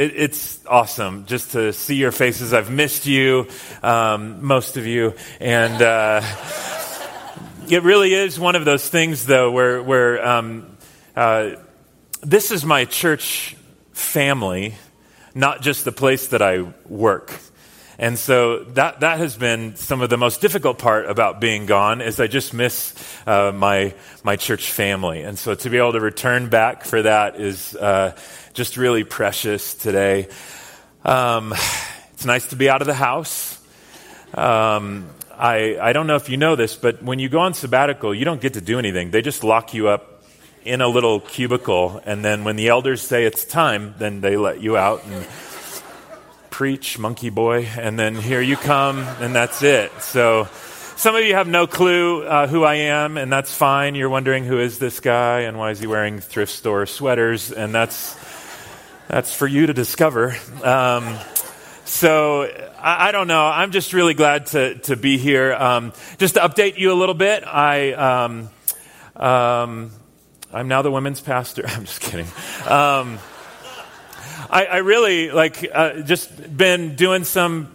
it, it's awesome just to see your faces. I've missed you, um, most of you, and uh, it really is one of those things, though, where where um, uh, this is my church family, not just the place that I work. And so that, that has been some of the most difficult part about being gone is I just miss uh, my, my church family. And so to be able to return back for that is uh, just really precious today. Um, it's nice to be out of the house. Um, I, I don't know if you know this, but when you go on sabbatical, you don't get to do anything. They just lock you up in a little cubicle, and then when the elders say it's time, then they let you out and preach, monkey boy, and then here you come, and that's it. So some of you have no clue uh, who I am, and that's fine. You're wondering who is this guy and why is he wearing thrift store sweaters, and that's that's for you to discover. Um, so I, I, don't know. I'm just really glad to to be here. Um, just to update you a little bit, I. Um, um I'm now the women's pastor. I'm just kidding. I, I really like uh, just been doing some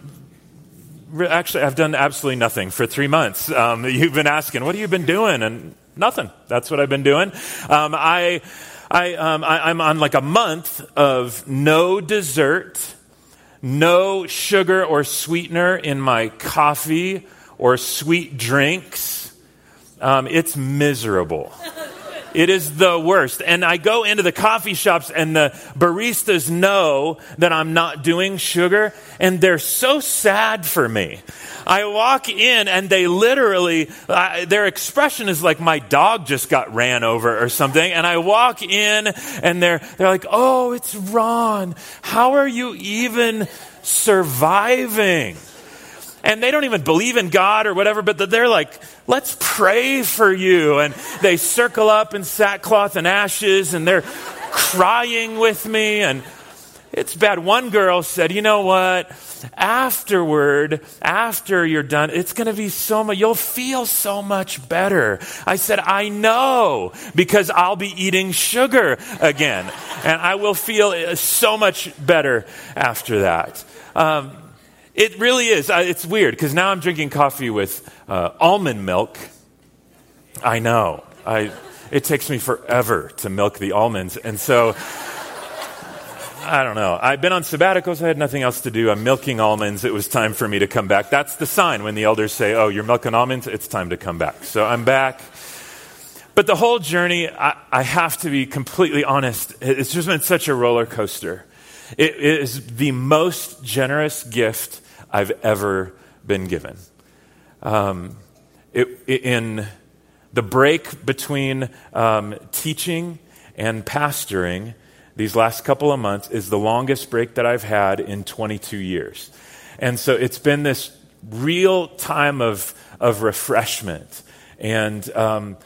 actually i've done absolutely nothing for three months. Um, you've been asking what have you been doing? And nothing. That's what i've been doing. Um, i, I, um, I, i'm on like a month of no dessert no sugar or sweetener in my coffee or sweet drinks. Um, it's miserable it is the worst. And I go into the coffee shops and the baristas know that I'm not doing sugar and they're so sad for me. I walk in and they literally, their expression is like my dog just got ran over or something. And I walk in and they're, they're like, oh, it's Ron. How are you even surviving? And they don't even believe in God or whatever, but they're like, let's pray for you. And they circle up in sackcloth and ashes and they're crying with me. And it's bad. One girl said, you know what? Afterward, after you're done, it's going to be so much, you'll feel so much better. I said, I know because I'll be eating sugar again and I will feel so much better after that. Um, it really is. It's weird because now I'm drinking coffee with uh, almond milk. I know. I, it takes me forever to milk the almonds. And so, I don't know. I've been on sabbaticals. I had nothing else to do. I'm milking almonds. It was time for me to come back. That's the sign when the elders say, Oh, you're milking almonds. It's time to come back. So I'm back. But the whole journey, I, I have to be completely honest, it's just been such a roller coaster. It is the most generous gift I've ever been given. Um, it, in the break between um, teaching and pastoring, these last couple of months is the longest break that I've had in 22 years. And so it's been this real time of, of refreshment. And um,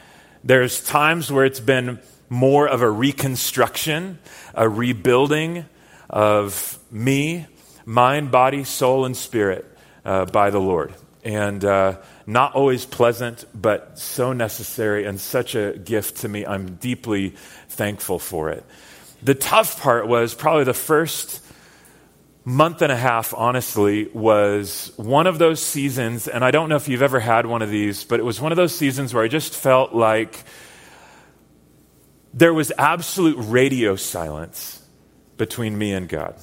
there's times where it's been more of a reconstruction, a rebuilding of me mind, body, soul, and spirit uh, by the Lord. And uh, not always pleasant, but so necessary and such a gift to me. I'm deeply thankful for it. The tough part was probably the first month and a half, honestly, was one of those seasons, and I don't know if you've ever had one of these, but it was one of those seasons where I just felt like there was absolute radio silence between me and God.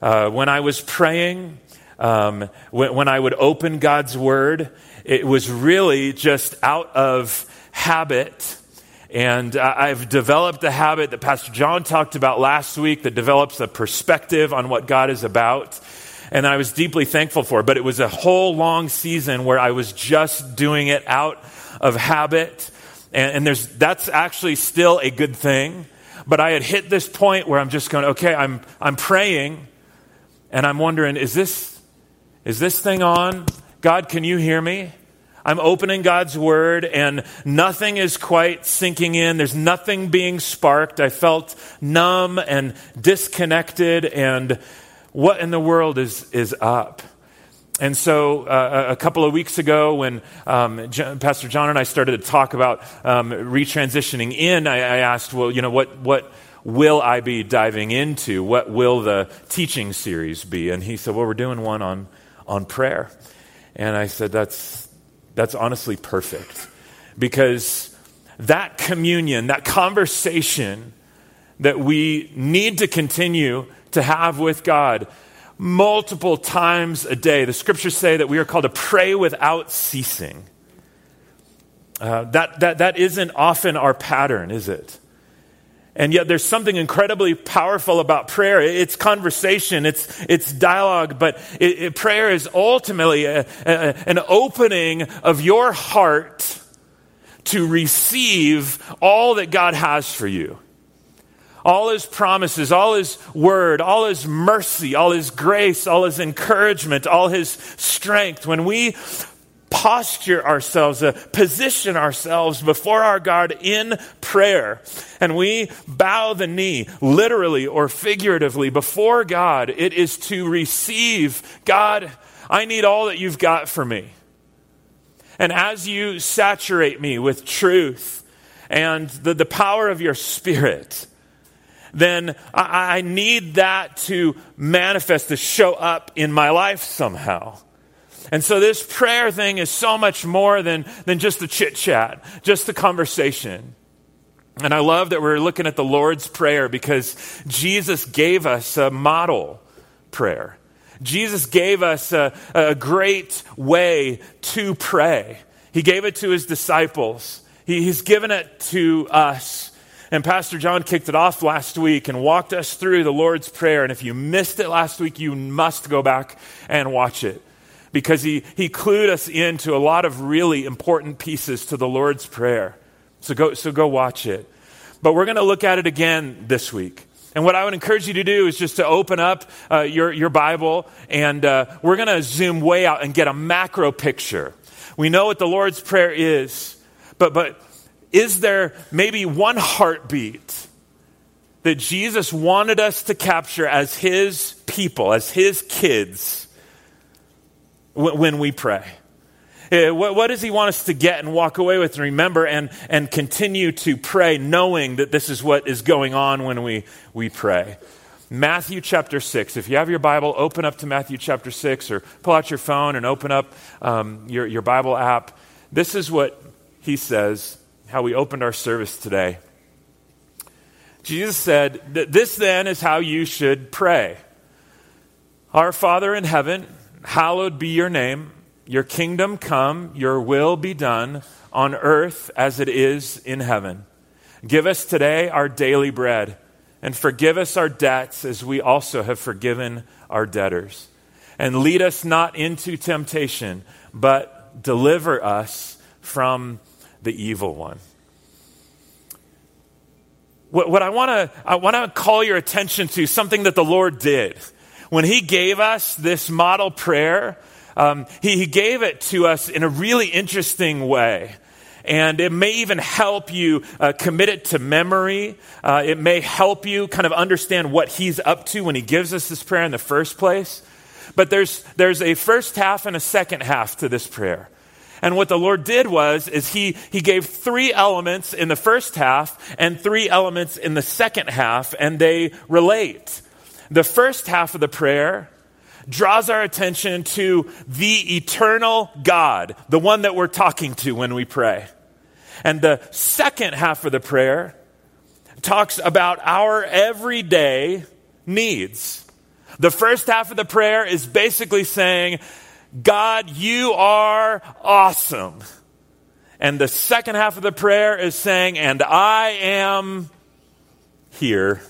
Uh, when I was praying, um, when, when I would open God's Word, it was really just out of habit. And I've developed a habit that Pastor John talked about last week that develops a perspective on what God is about. And I was deeply thankful for. But it was a whole long season where I was just doing it out of habit. And, and there's, that's actually still a good thing. But I had hit this point where I'm just going, okay, I'm, I'm praying and I'm wondering, is this, is this thing on? God, can you hear me? I'm opening God's word and nothing is quite sinking in. There's nothing being sparked. I felt numb and disconnected and what in the world is, is up? And so, uh, a couple of weeks ago, when um, J- Pastor John and I started to talk about um, retransitioning in, I, I, asked, "Well, you know, what, what, will I be diving into? What will the teaching series be? And he said, Well, we're doing one on, on prayer. And I said, That's, that's honestly perfect. Because that communion, that conversation that we need to continue to have with God multiple times a day. The scriptures say that we are called to pray without ceasing. Uh, that, that, that isn't often our pattern, is it? And yet there's something incredibly powerful about prayer. It's conversation, it's, it's dialogue, but it, it, prayer is ultimately a, a, an opening of your heart to receive all that God has for you all his promises, all his word, all his mercy, all his grace, all his encouragement, all his strength. When we posture ourselves, uh, position ourselves before our God in prayer, and we bow the knee, literally or figuratively, before God, it is to receive God, I need all that you've got for me. And as you saturate me with truth and the, the power of your spirit, then I, I need that to manifest, to show up in my life somehow. And so this prayer thing is so much more than, than just the chit chat, just the conversation. And I love that we're looking at the Lord's Prayer because Jesus gave us a model prayer. Jesus gave us a, a great way to pray. He gave it to his disciples. He, he's given it to us. And Pastor John kicked it off last week and walked us through the Lord's Prayer. And if you missed it last week, you must go back and watch it because he, he clued us into a lot of really important pieces to the Lord's Prayer. So go, so go watch it. But we're going to look at it again this week. And what I would encourage you to do is just to open up uh, your, your Bible and uh, we're going to zoom way out and get a macro picture. We know what the Lord's Prayer is, but, but is there maybe one heartbeat that Jesus wanted us to capture as his people, as his kids, when we pray? Uh, what, does he want us to get and walk away with and remember and, and continue to pray knowing that this is what is going on when we, we pray? Matthew chapter 6. If you have your Bible, open up to Matthew chapter 6 or pull out your phone and open up um, your, your Bible app. This is what he says how we opened our service today. Jesus said, This then is how you should pray Our Father in heaven, hallowed be your name. Your kingdom come, your will be done on earth as it is in heaven. Give us today our daily bread, and forgive us our debts as we also have forgiven our debtors. And lead us not into temptation, but deliver us from the evil one. What, what I want to I want to call your attention to something that the Lord did when He gave us this model prayer. Um, he, he gave it to us in a really interesting way. And it may even help you uh, commit it to memory. Uh, it may help you kind of understand what he's up to when he gives us this prayer in the first place. But there's, there's a first half and a second half to this prayer. And what the Lord did was, is he, he gave three elements in the first half and three elements in the second half, and they relate. The first half of the prayer draws our attention to the eternal God, the one that we're talking to when we pray. And the second half of the prayer talks about our everyday needs. The first half of the prayer is basically saying, God, you are awesome. And the second half of the prayer is saying, and I am here.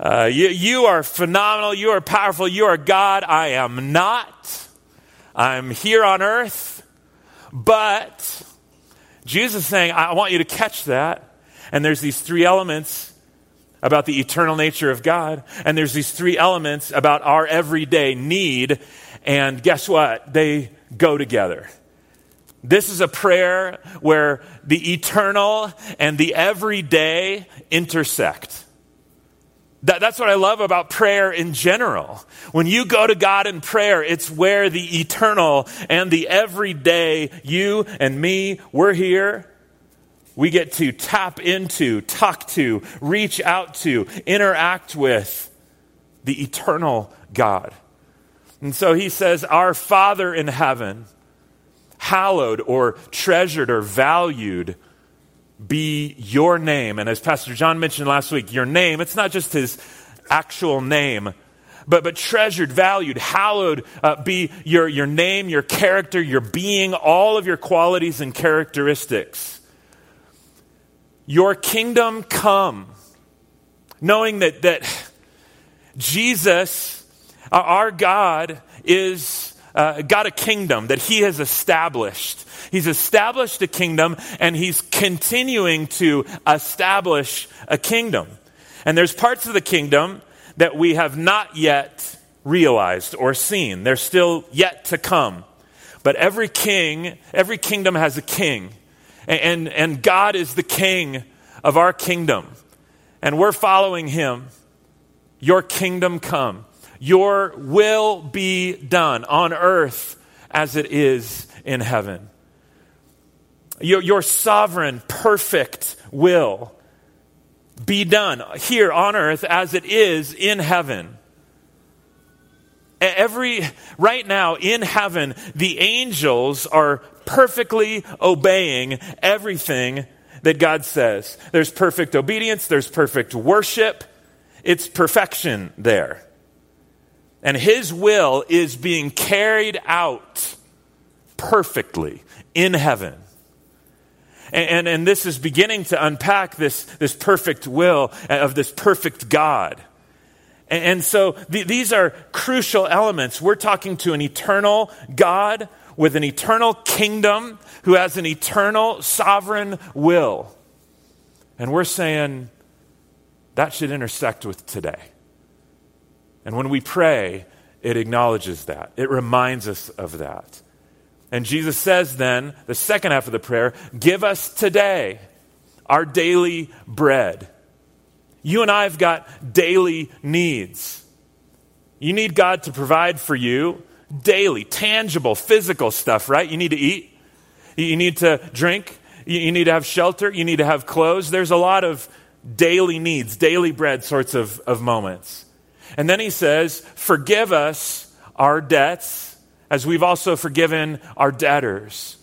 Uh, you, you are phenomenal. You are powerful. You are God. I am not. I'm here on earth. But Jesus is saying, I want you to catch that. And there's these three elements about the eternal nature of God. And there's these three elements about our everyday need. And guess what? They go together. This is a prayer where the eternal and the everyday intersect. That, that's what I love about prayer in general. When you go to God in prayer, it's where the eternal and the everyday, you and me, we're here We get to tap into, talk to, reach out to, interact with the eternal God. And so he says, Our Father in heaven, hallowed or treasured or valued be your name. And as Pastor John mentioned last week, your name, it's not just his actual name, but, but treasured, valued, hallowed uh, be your, your name, your character, your being, all of your qualities and characteristics. Your kingdom come, knowing that, that Jesus, our God, is uh, got a kingdom that he has established. He's established a kingdom and he's continuing to establish a kingdom. And there's parts of the kingdom that we have not yet realized or seen. They're still yet to come. But every king, every kingdom has a king. And, and, and God is the king of our kingdom. And we're following him. Your kingdom come. Your will be done on earth as it is in heaven. Your, your sovereign, perfect will be done here on earth as it is in heaven. Every, right now in heaven, the angels are perfectly obeying everything that God says. There's perfect obedience, there's perfect worship, it's perfection there. And His will is being carried out perfectly in heaven. And, and, and, this is beginning to unpack this, this perfect will of this perfect God. And, and so th- these are crucial elements. We're talking to an eternal God with an eternal kingdom who has an eternal sovereign will. And we're saying that should intersect with today. And when we pray, it acknowledges that, it reminds us of that. And Jesus says then, the second half of the prayer, give us today our daily bread. You and I have got daily needs. You need God to provide for you daily, tangible, physical stuff, right? You need to eat, you need to drink, you need to have shelter, you need to have clothes. There's a lot of daily needs, daily bread sorts of, of moments. And then he says, Forgive us our debts as we've also forgiven our debtors.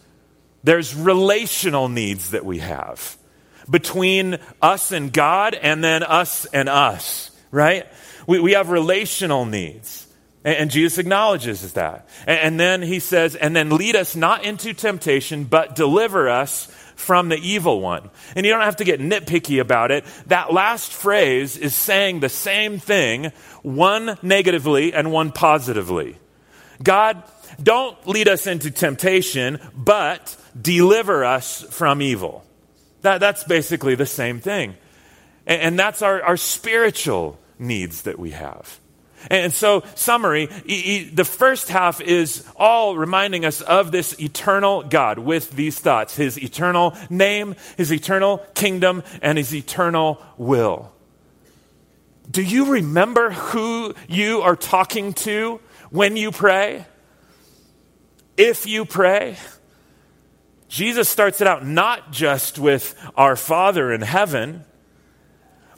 There's relational needs that we have between us and God and then us and us, right? We, we have relational needs. And, Jesus acknowledges that. And then he says, and then lead us not into temptation, but deliver us from the evil one. And you don't have to get nitpicky about it. That last phrase is saying the same thing, one negatively and one positively. God, don't lead us into temptation, but deliver us from evil. That, that's basically the same thing. And, and that's our, our spiritual needs that we have. And so, summary, the first half is all reminding us of this eternal God with these thoughts his eternal name, his eternal kingdom, and his eternal will. Do you remember who you are talking to when you pray? if you pray. Jesus starts it out not just with our Father in heaven,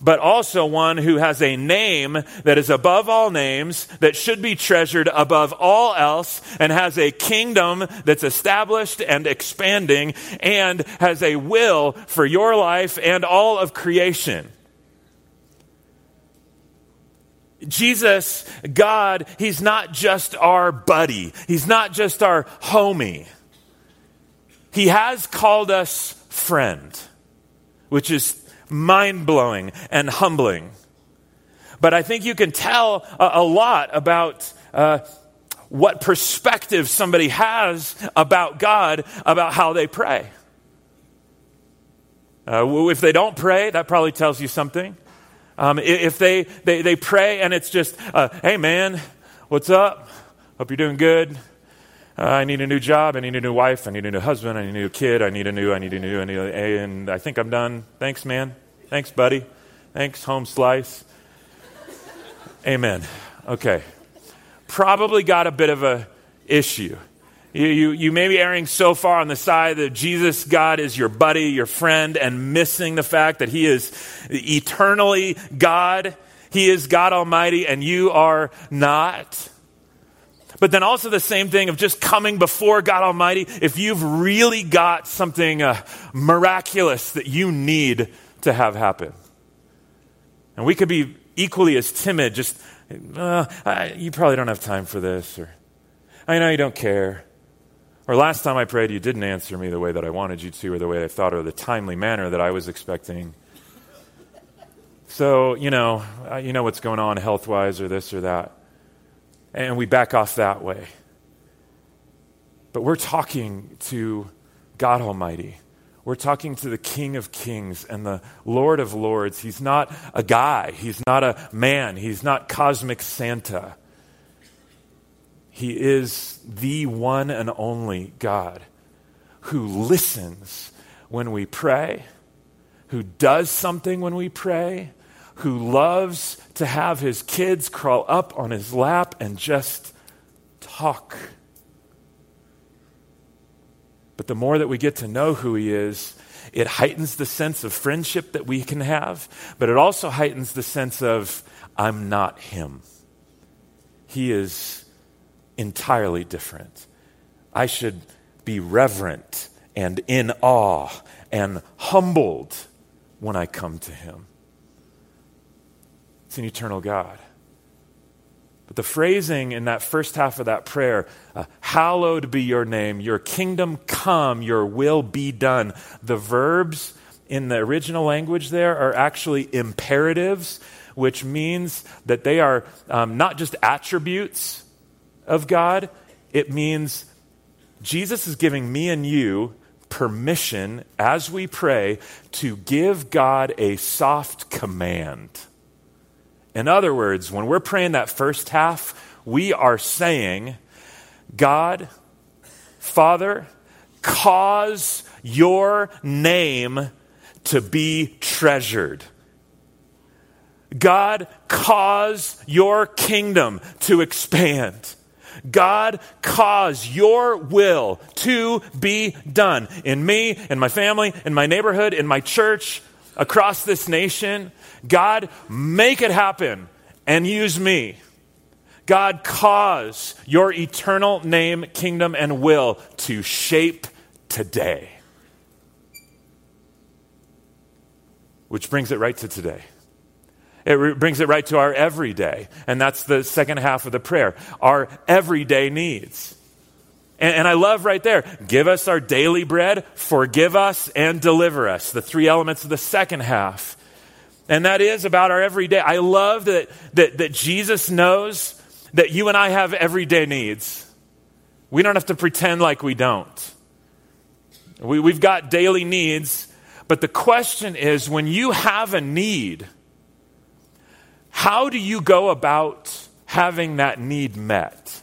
but also one who has a name that is above all names, that should be treasured above all else, and has a kingdom that's established and expanding, and has a will for your life and all of creation. Jesus, God, He's not just our buddy. He's not just our homie. He has called us friend, which is mind blowing and humbling. But I think you can tell a, a lot about uh, what perspective somebody has about God, about how they pray. Uh, if they don't pray, that probably tells you something. Um, if they, they, they pray and it's just, uh, hey man, what's up? Hope you're doing good. Uh, I need a new job. I need a new wife. I need a new husband. I need a new kid. I need a new, I need a new, I need a, and I think I'm done. Thanks, man. Thanks, buddy. Thanks, home slice. Amen. Okay. Probably got a bit of a issue. You, you, you may be erring so far on the side that Jesus, God, is your buddy, your friend, and missing the fact that He is eternally God. He is God Almighty, and you are not. But then also the same thing of just coming before God Almighty. If you've really got something uh, miraculous that you need to have happen. And we could be equally as timid, just, uh, I, you probably don't have time for this, or I know you don't care. Or last time I prayed, you didn't answer me the way that I wanted you to, or the way I thought, or the timely manner that I was expecting. So, you know, uh, you know what's going on health wise, or this or that. And we back off that way. But we're talking to God Almighty. We're talking to the King of Kings and the Lord of Lords. He's not a guy, he's not a man, he's not cosmic Santa. He is the one and only God who listens when we pray, who does something when we pray, who loves to have his kids crawl up on his lap and just talk. But the more that we get to know who he is, it heightens the sense of friendship that we can have, but it also heightens the sense of, I'm not him. He is entirely different. I should be reverent and in awe and humbled when I come to Him. It's an eternal God. But the phrasing in that first half of that prayer, uh, hallowed be your name, your kingdom come, your will be done. The verbs in the original language there are actually imperatives, which means that they are um, not just attributes of God, it means Jesus is giving me and you permission as we pray to give God a soft command. In other words, when we're praying that first half, we are saying, God, Father, cause your name to be treasured. God, cause your kingdom to expand. God, cause your will to be done in me, in my family, in my neighborhood, in my church, across this nation. God, make it happen and use me. God, cause your eternal name, kingdom, and will to shape today. Which brings it right to today. It re- brings it right to our everyday. And that's the second half of the prayer our everyday needs. And, and, I love right there give us our daily bread, forgive us, and deliver us. The three elements of the second half. And that is about our everyday. I love that, that, that Jesus knows that you and I have everyday needs. We don't have to pretend like we don't. We, we've got daily needs, but the question is when you have a need, how do you go about having that need met?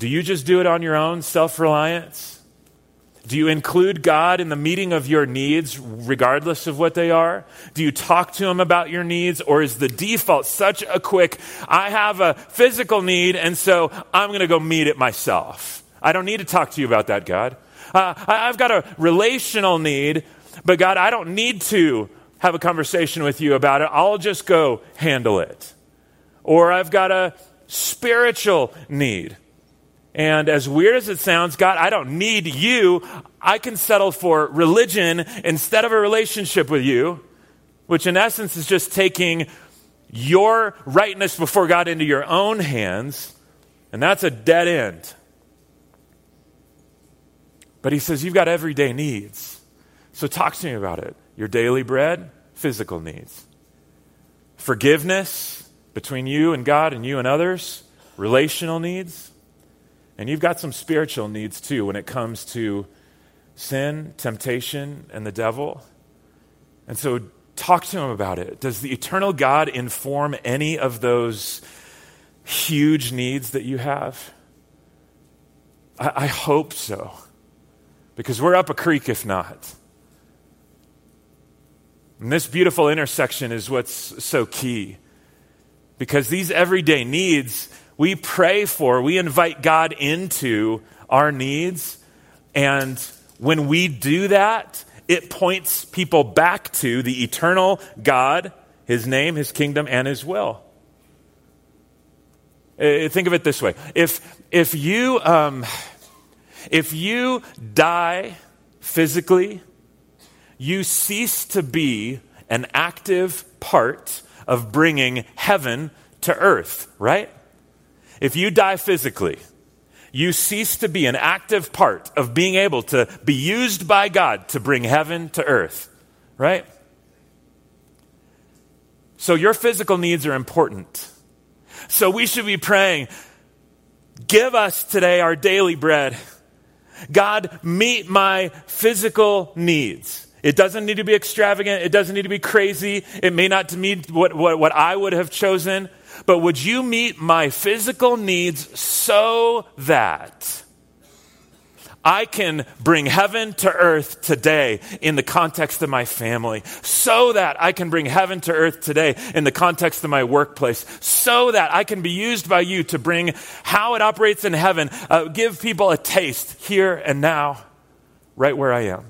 Do you just do it on your own, self reliance? Do you include God in the meeting of your needs, regardless of what they are? Do you talk to Him about your needs? Or is the default such a quick, I have a physical need, and so I'm going to go meet it myself? I don't need to talk to you about that, God. Uh, I've got a relational need, but God, I don't need to have a conversation with you about it. I'll just go handle it. Or I've got a spiritual need. And as weird as it sounds, God, I don't need you. I can settle for religion instead of a relationship with you, which in essence is just taking your rightness before God into your own hands. And that's a dead end. But he says, You've got everyday needs. So talk to me about it your daily bread, physical needs. Forgiveness between you and God and you and others, relational needs. And you've got some spiritual needs too when it comes to sin, temptation, and the devil. And so talk to him about it. Does the eternal God inform any of those huge needs that you have? I, I hope so. Because we're up a creek if not. And this beautiful intersection is what's so key. Because these everyday needs, we pray for, we invite God into our needs. And when we do that, it points people back to the eternal God, His name, His kingdom, and His will. Uh, think of it this way if, if, you, um, if you die physically, you cease to be an active part of bringing heaven to earth, right? If you die physically, you cease to be an active part of being able to be used by God to bring heaven to earth, right? So your physical needs are important. So we should be praying, give us today our daily bread. God, meet my physical needs. It doesn't need to be extravagant. It doesn't need to be crazy. It may not meet what, what, what I would have chosen. But would you meet my physical needs so that I can bring heaven to earth today in the context of my family, so that I can bring heaven to earth today in the context of my workplace, so that I can be used by you to bring how it operates in heaven, uh, give people a taste here and now, right where I am.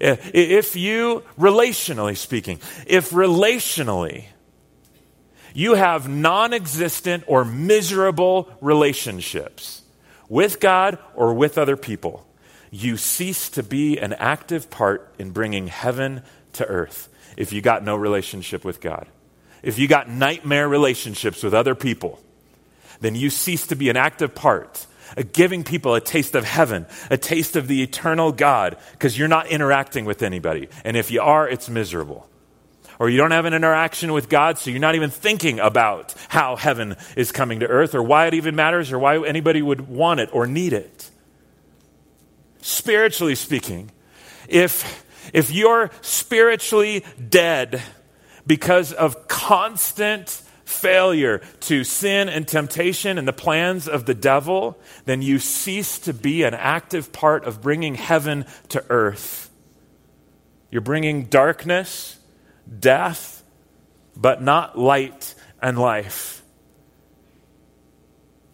If you, relationally speaking, if relationally you have non existent or miserable relationships with God or with other people, you cease to be an active part in bringing heaven to earth if you got no relationship with God. If you got nightmare relationships with other people, then you cease to be an active part of giving people a taste of heaven, a taste of the eternal God, because you're not interacting with anybody. And if you are, it's miserable or you don't have an interaction with God, so you're not even thinking about how heaven is coming to earth, or why it even matters, or why anybody would want it or need it. Spiritually speaking, if, if you're spiritually dead because of constant failure to sin and temptation and the plans of the devil, then you cease to be an active part of bringing heaven to earth. You're bringing darkness death, but not light and life.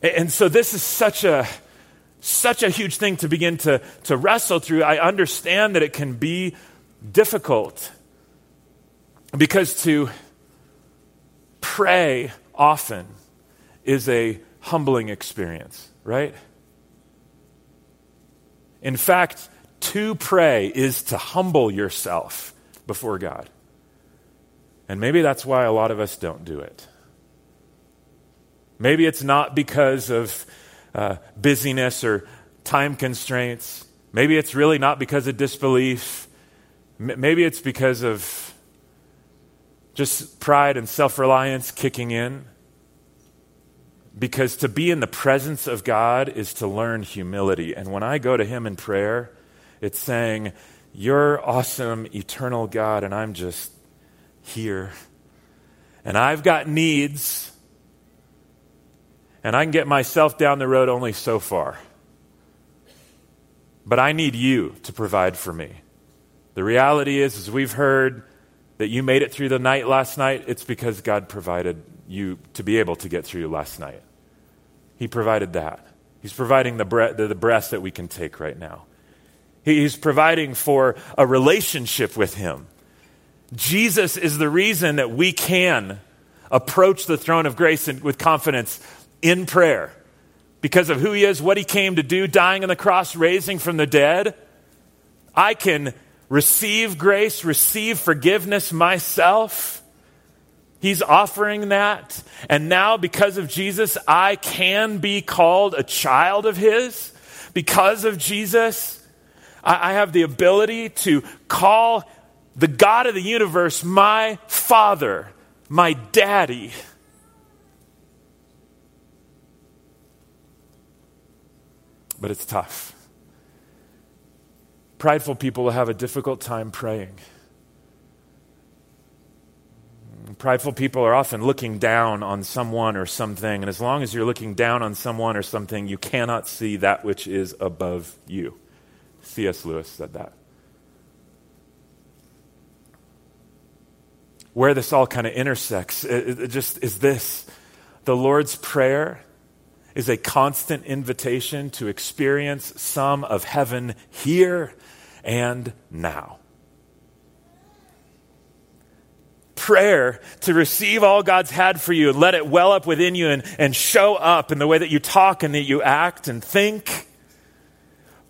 And so this is such a such a huge thing to begin to, to wrestle through. I understand that it can be difficult because to pray often is a humbling experience, right? In fact, to pray is to humble yourself before God. And maybe that's why a lot of us don't do it. Maybe it's not because of uh, busyness or time constraints. Maybe it's really not because of disbelief. M- maybe it's because of just pride and self reliance kicking in. Because to be in the presence of God is to learn humility. And when I go to Him in prayer, it's saying, You're awesome, eternal God, and I'm just here. And I've got needs, and I can get myself down the road only so far. But I need you to provide for me. The reality is, as we've heard, that you made it through the night last night, it's because God provided you to be able to get through last night. He provided that. He's providing the, bre- the, the breath that we can take right now. He's providing for a relationship with Him. Jesus is the reason that we can approach the throne of grace with confidence in prayer because of who he is, what he came to do, dying on the cross, raising from the dead. I can receive grace, receive forgiveness myself. He's offering that. And now, because of Jesus, I can be called a child of his. Because of Jesus, I have the ability to call the God of the universe, my father, my daddy. But it's tough. Prideful people will have a difficult time praying. Prideful people are often looking down on someone or something, and as long as you're looking down on someone or something, you cannot see that which is above you. C.S. Lewis said that. Where this all kind of intersects it, it just is this the Lord's Prayer is a constant invitation to experience some of heaven here and now. Prayer to receive all God's had for you and let it well up within you and, and show up in the way that you talk and that you act and think.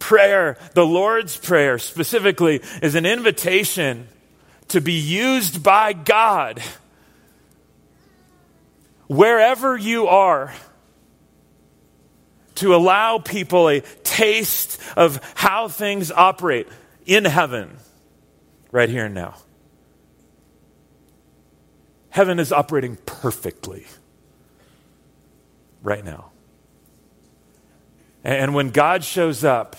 Prayer, the Lord's Prayer specifically, is an invitation to be used by God wherever you are to allow people a taste of how things operate in heaven right here and now. Heaven is operating perfectly right now. And when God shows up,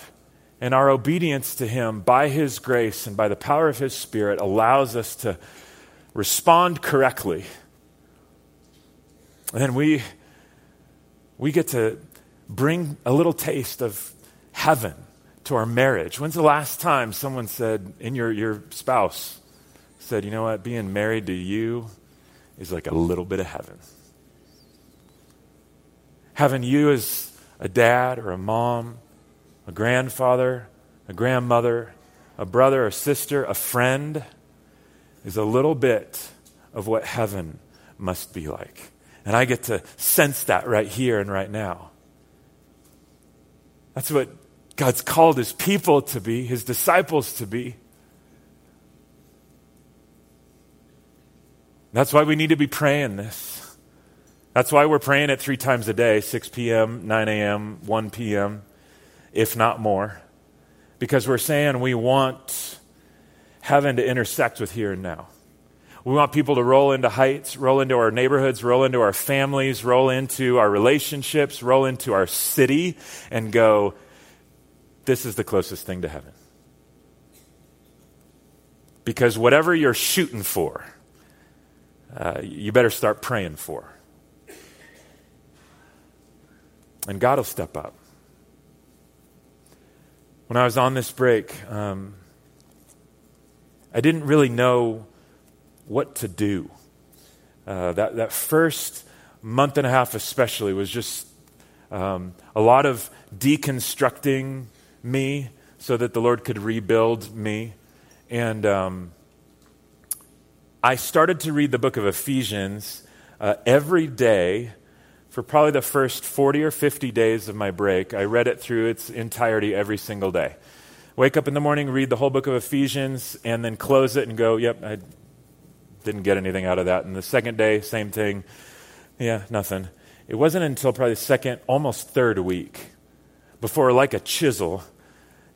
and our obedience to Him by His grace and by the power of His Spirit allows us to respond correctly. And we, we get to bring a little taste of heaven to our marriage. When's the last time someone said, in your, your spouse, said, you know what, being married to you is like a little bit of heaven? Having you as a dad or a mom a grandfather, a grandmother, a brother, a sister, a friend is a little bit of what heaven must be like. And I get to sense that right here and right now. That's what God's called his people to be, his disciples to be. That's why we need to be praying this. That's why we're praying it three times a day 6 p.m., 9 a.m., 1 p.m if not more, because we're saying we want heaven to intersect with here and now. We want people to roll into heights, roll into our neighborhoods, roll into our families, roll into our relationships, roll into our city, and go, this is the closest thing to heaven. Because whatever you're shooting for, uh, you better start praying for. And God will step up. When I was on this break, um, I didn't really know what to do. Uh, that, that first month and a half, especially, was just um, a lot of deconstructing me so that the Lord could rebuild me. And um, I started to read the book of Ephesians uh, every day for probably the first 40 or 50 days of my break, I read it through its entirety every single day. Wake up in the morning, read the whole book of Ephesians, and then close it and go, yep, I didn't get anything out of that. And the second day, same thing. Yeah, nothing. It wasn't until probably the second, almost third week before, like a chisel,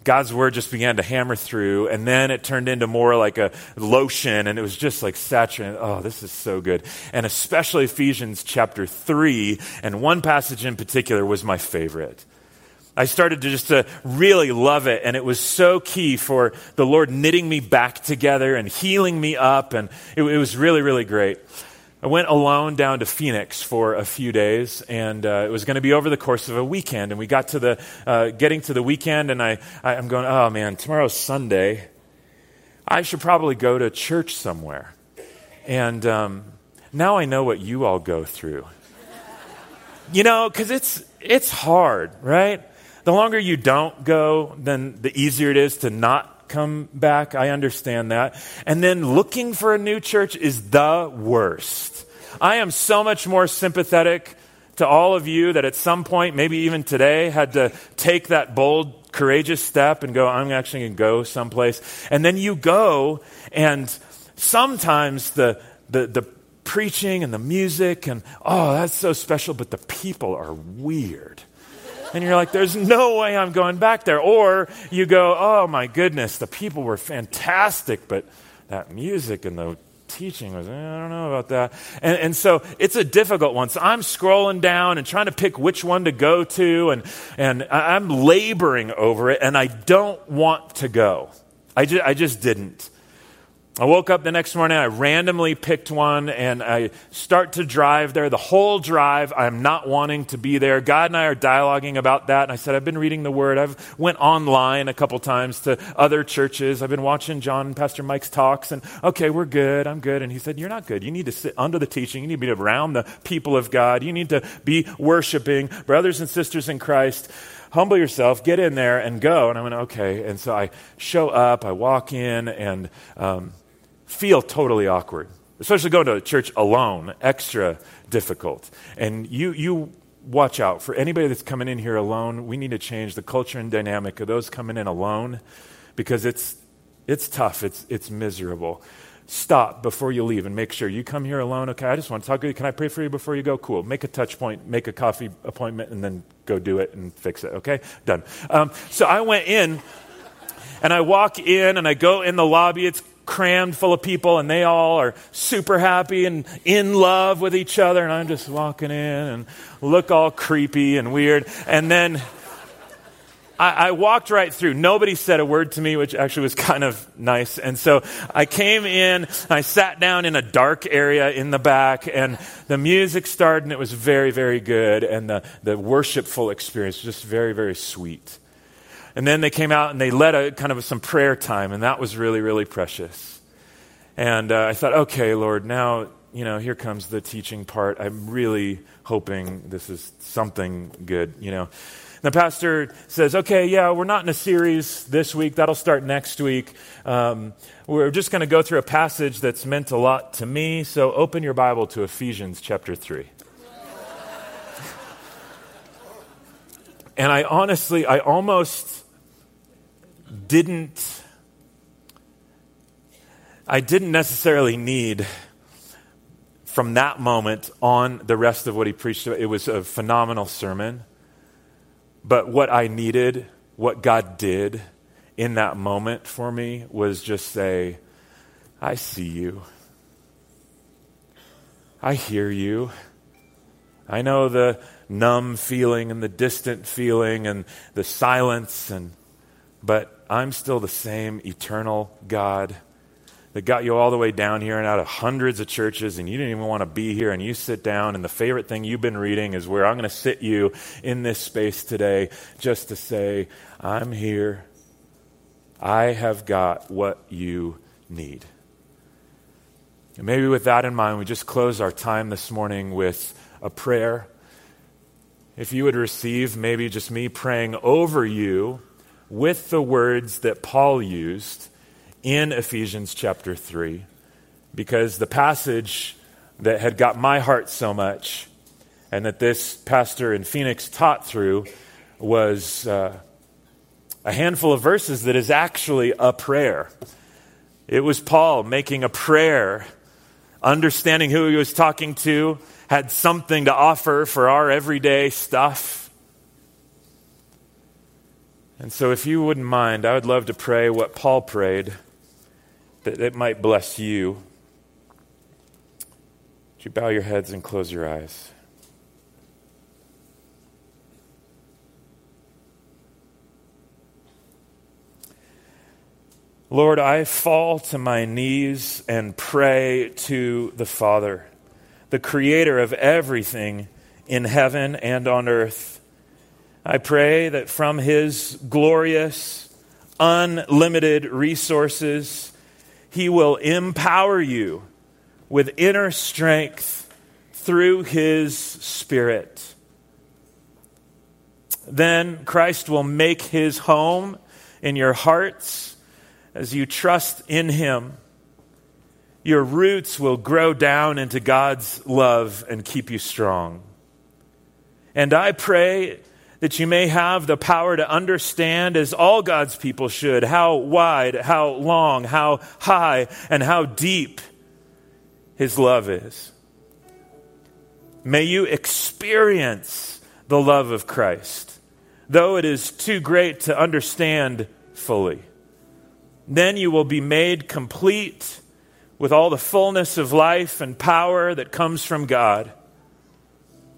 God's word just began to hammer through, and then it turned into more like a lotion, and it was just like saturated. Oh, this is so good. And especially Ephesians chapter 3, and one passage in particular was my favorite. I started to just to really love it, and it was so key for the Lord knitting me back together and healing me up, and it, it was really, really great. I went alone down to Phoenix for a few days, and uh, it was going to be over the course of a weekend. And we got to the uh, getting to the weekend, and I, I am going, oh man, tomorrow's Sunday. I should probably go to church somewhere. And um, now I know what you all go through. You know, because it's it's hard, right? The longer you don't go, then the easier it is to not come back. I understand that. And then looking for a new church is the worst. I am so much more sympathetic to all of you that at some point, maybe even today, had to take that bold, courageous step and go, I'm actually going to go someplace. And then you go, and sometimes the, the, the preaching and the music and, oh, that's so special, but the people are weird and you're like, there's no way I'm going back there. Or you go, oh my goodness, the people were fantastic, but that music and the teaching was, eh, I don't know about that. And, and so it's a difficult one. So I'm scrolling down and trying to pick which one to go to, and, and I'm laboring over it, and I don't want to go. I, I just didn't. I woke up the next morning, I randomly picked one, and I start to drive there. The whole drive, I'm not wanting to be there. God and I are dialoguing about that, and I said, I've been reading the Word. I've went online a couple times to other churches. I've been watching John and Pastor Mike's talks, and okay, we're good, I'm good. And he said, You're not good. You need to sit under the teaching. You need to be around the people of God. You need to be worshiping brothers and sisters in Christ humble yourself, get in there, and go. And I went, okay. And so I show up, I walk in, and um, feel totally awkward, especially going to church alone, extra difficult. And you, you watch out for anybody that's coming in here alone. We need to change the culture and dynamic of those coming in alone because it's, it's tough, it's, it's miserable. Stop before you leave and make sure you come here alone. Okay, I just want to talk to you. Can I pray for you before you go? Cool. Make a touch point, make a coffee appointment, and then go do it and fix it. Okay, done. Um, so I went in and I walk in and I go in the lobby. It's crammed full of people and they all are super happy and in love with each other and I'm just walking in and look all creepy and weird. And then I, I, walked right through. Nobody said a word to me, which actually was kind of nice. And so I came in, I sat down in a dark area in the back, and the music started, and it was very, very good. And the, the worshipful experience just very, very sweet. And then they came out and they led a kind of some prayer time, and that was really, really precious. And uh, I thought, okay, Lord, now, you know, here comes the teaching part. I'm really hoping this is something good, you know. The pastor says, okay, yeah, we're not in a series this week. That'll start next week. Um, we're just going to go through a passage that's meant a lot to me. So open your Bible to Ephesians chapter 3. and I honestly, I almost didn't I didn't necessarily need from that moment on the rest of what he preached. It was a phenomenal sermon. But what I needed, what God did in that moment for me was just say, I see you. I hear you. I know the numb feeling and the distant feeling and the silence and but I'm still the same eternal God that got you all the way down here and out of hundreds of churches, and you didn't even want to be here, and you sit down, and the favorite thing you've been reading is where I'm going to sit you in this space today just to say, I'm here. I have got what you need. And maybe with that in mind, we just close our time this morning with a prayer. If you would receive maybe just me praying over you with the words that Paul used in Ephesians chapter 3, because the passage that had got my heart so much and that this pastor in Phoenix taught through was uh, a handful of verses that is actually a prayer. It was Paul making a prayer, understanding who he was talking to, had something to offer for our everyday stuff and so, if you wouldn't mind, I would love to pray what Paul prayed, that it might bless you. Would you bow your heads and close your eyes? Lord, I fall to my knees and pray to the Father, the creator of everything in heaven and on earth I pray that from His glorious, unlimited resources, He will empower you with inner strength through His Spirit. Then Christ will make His home in your hearts as you trust in Him. Your roots will grow down into God's love and keep you strong. And I pray that you may have the power to understand, as all God's people should, how wide, how long, how high, and how deep His love is. May you experience the love of Christ, though it is too great to understand fully. Then you will be made complete with all the fullness of life and power that comes from God.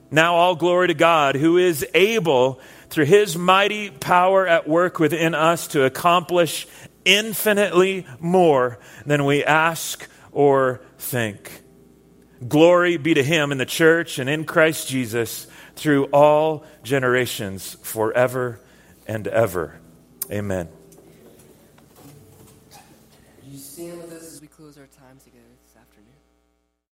Now, all glory to God, who is able, through his mighty power at work within us, to accomplish infinitely more than we ask or think. Glory be to him in the church and in Christ Jesus through all generations, forever and ever. Amen.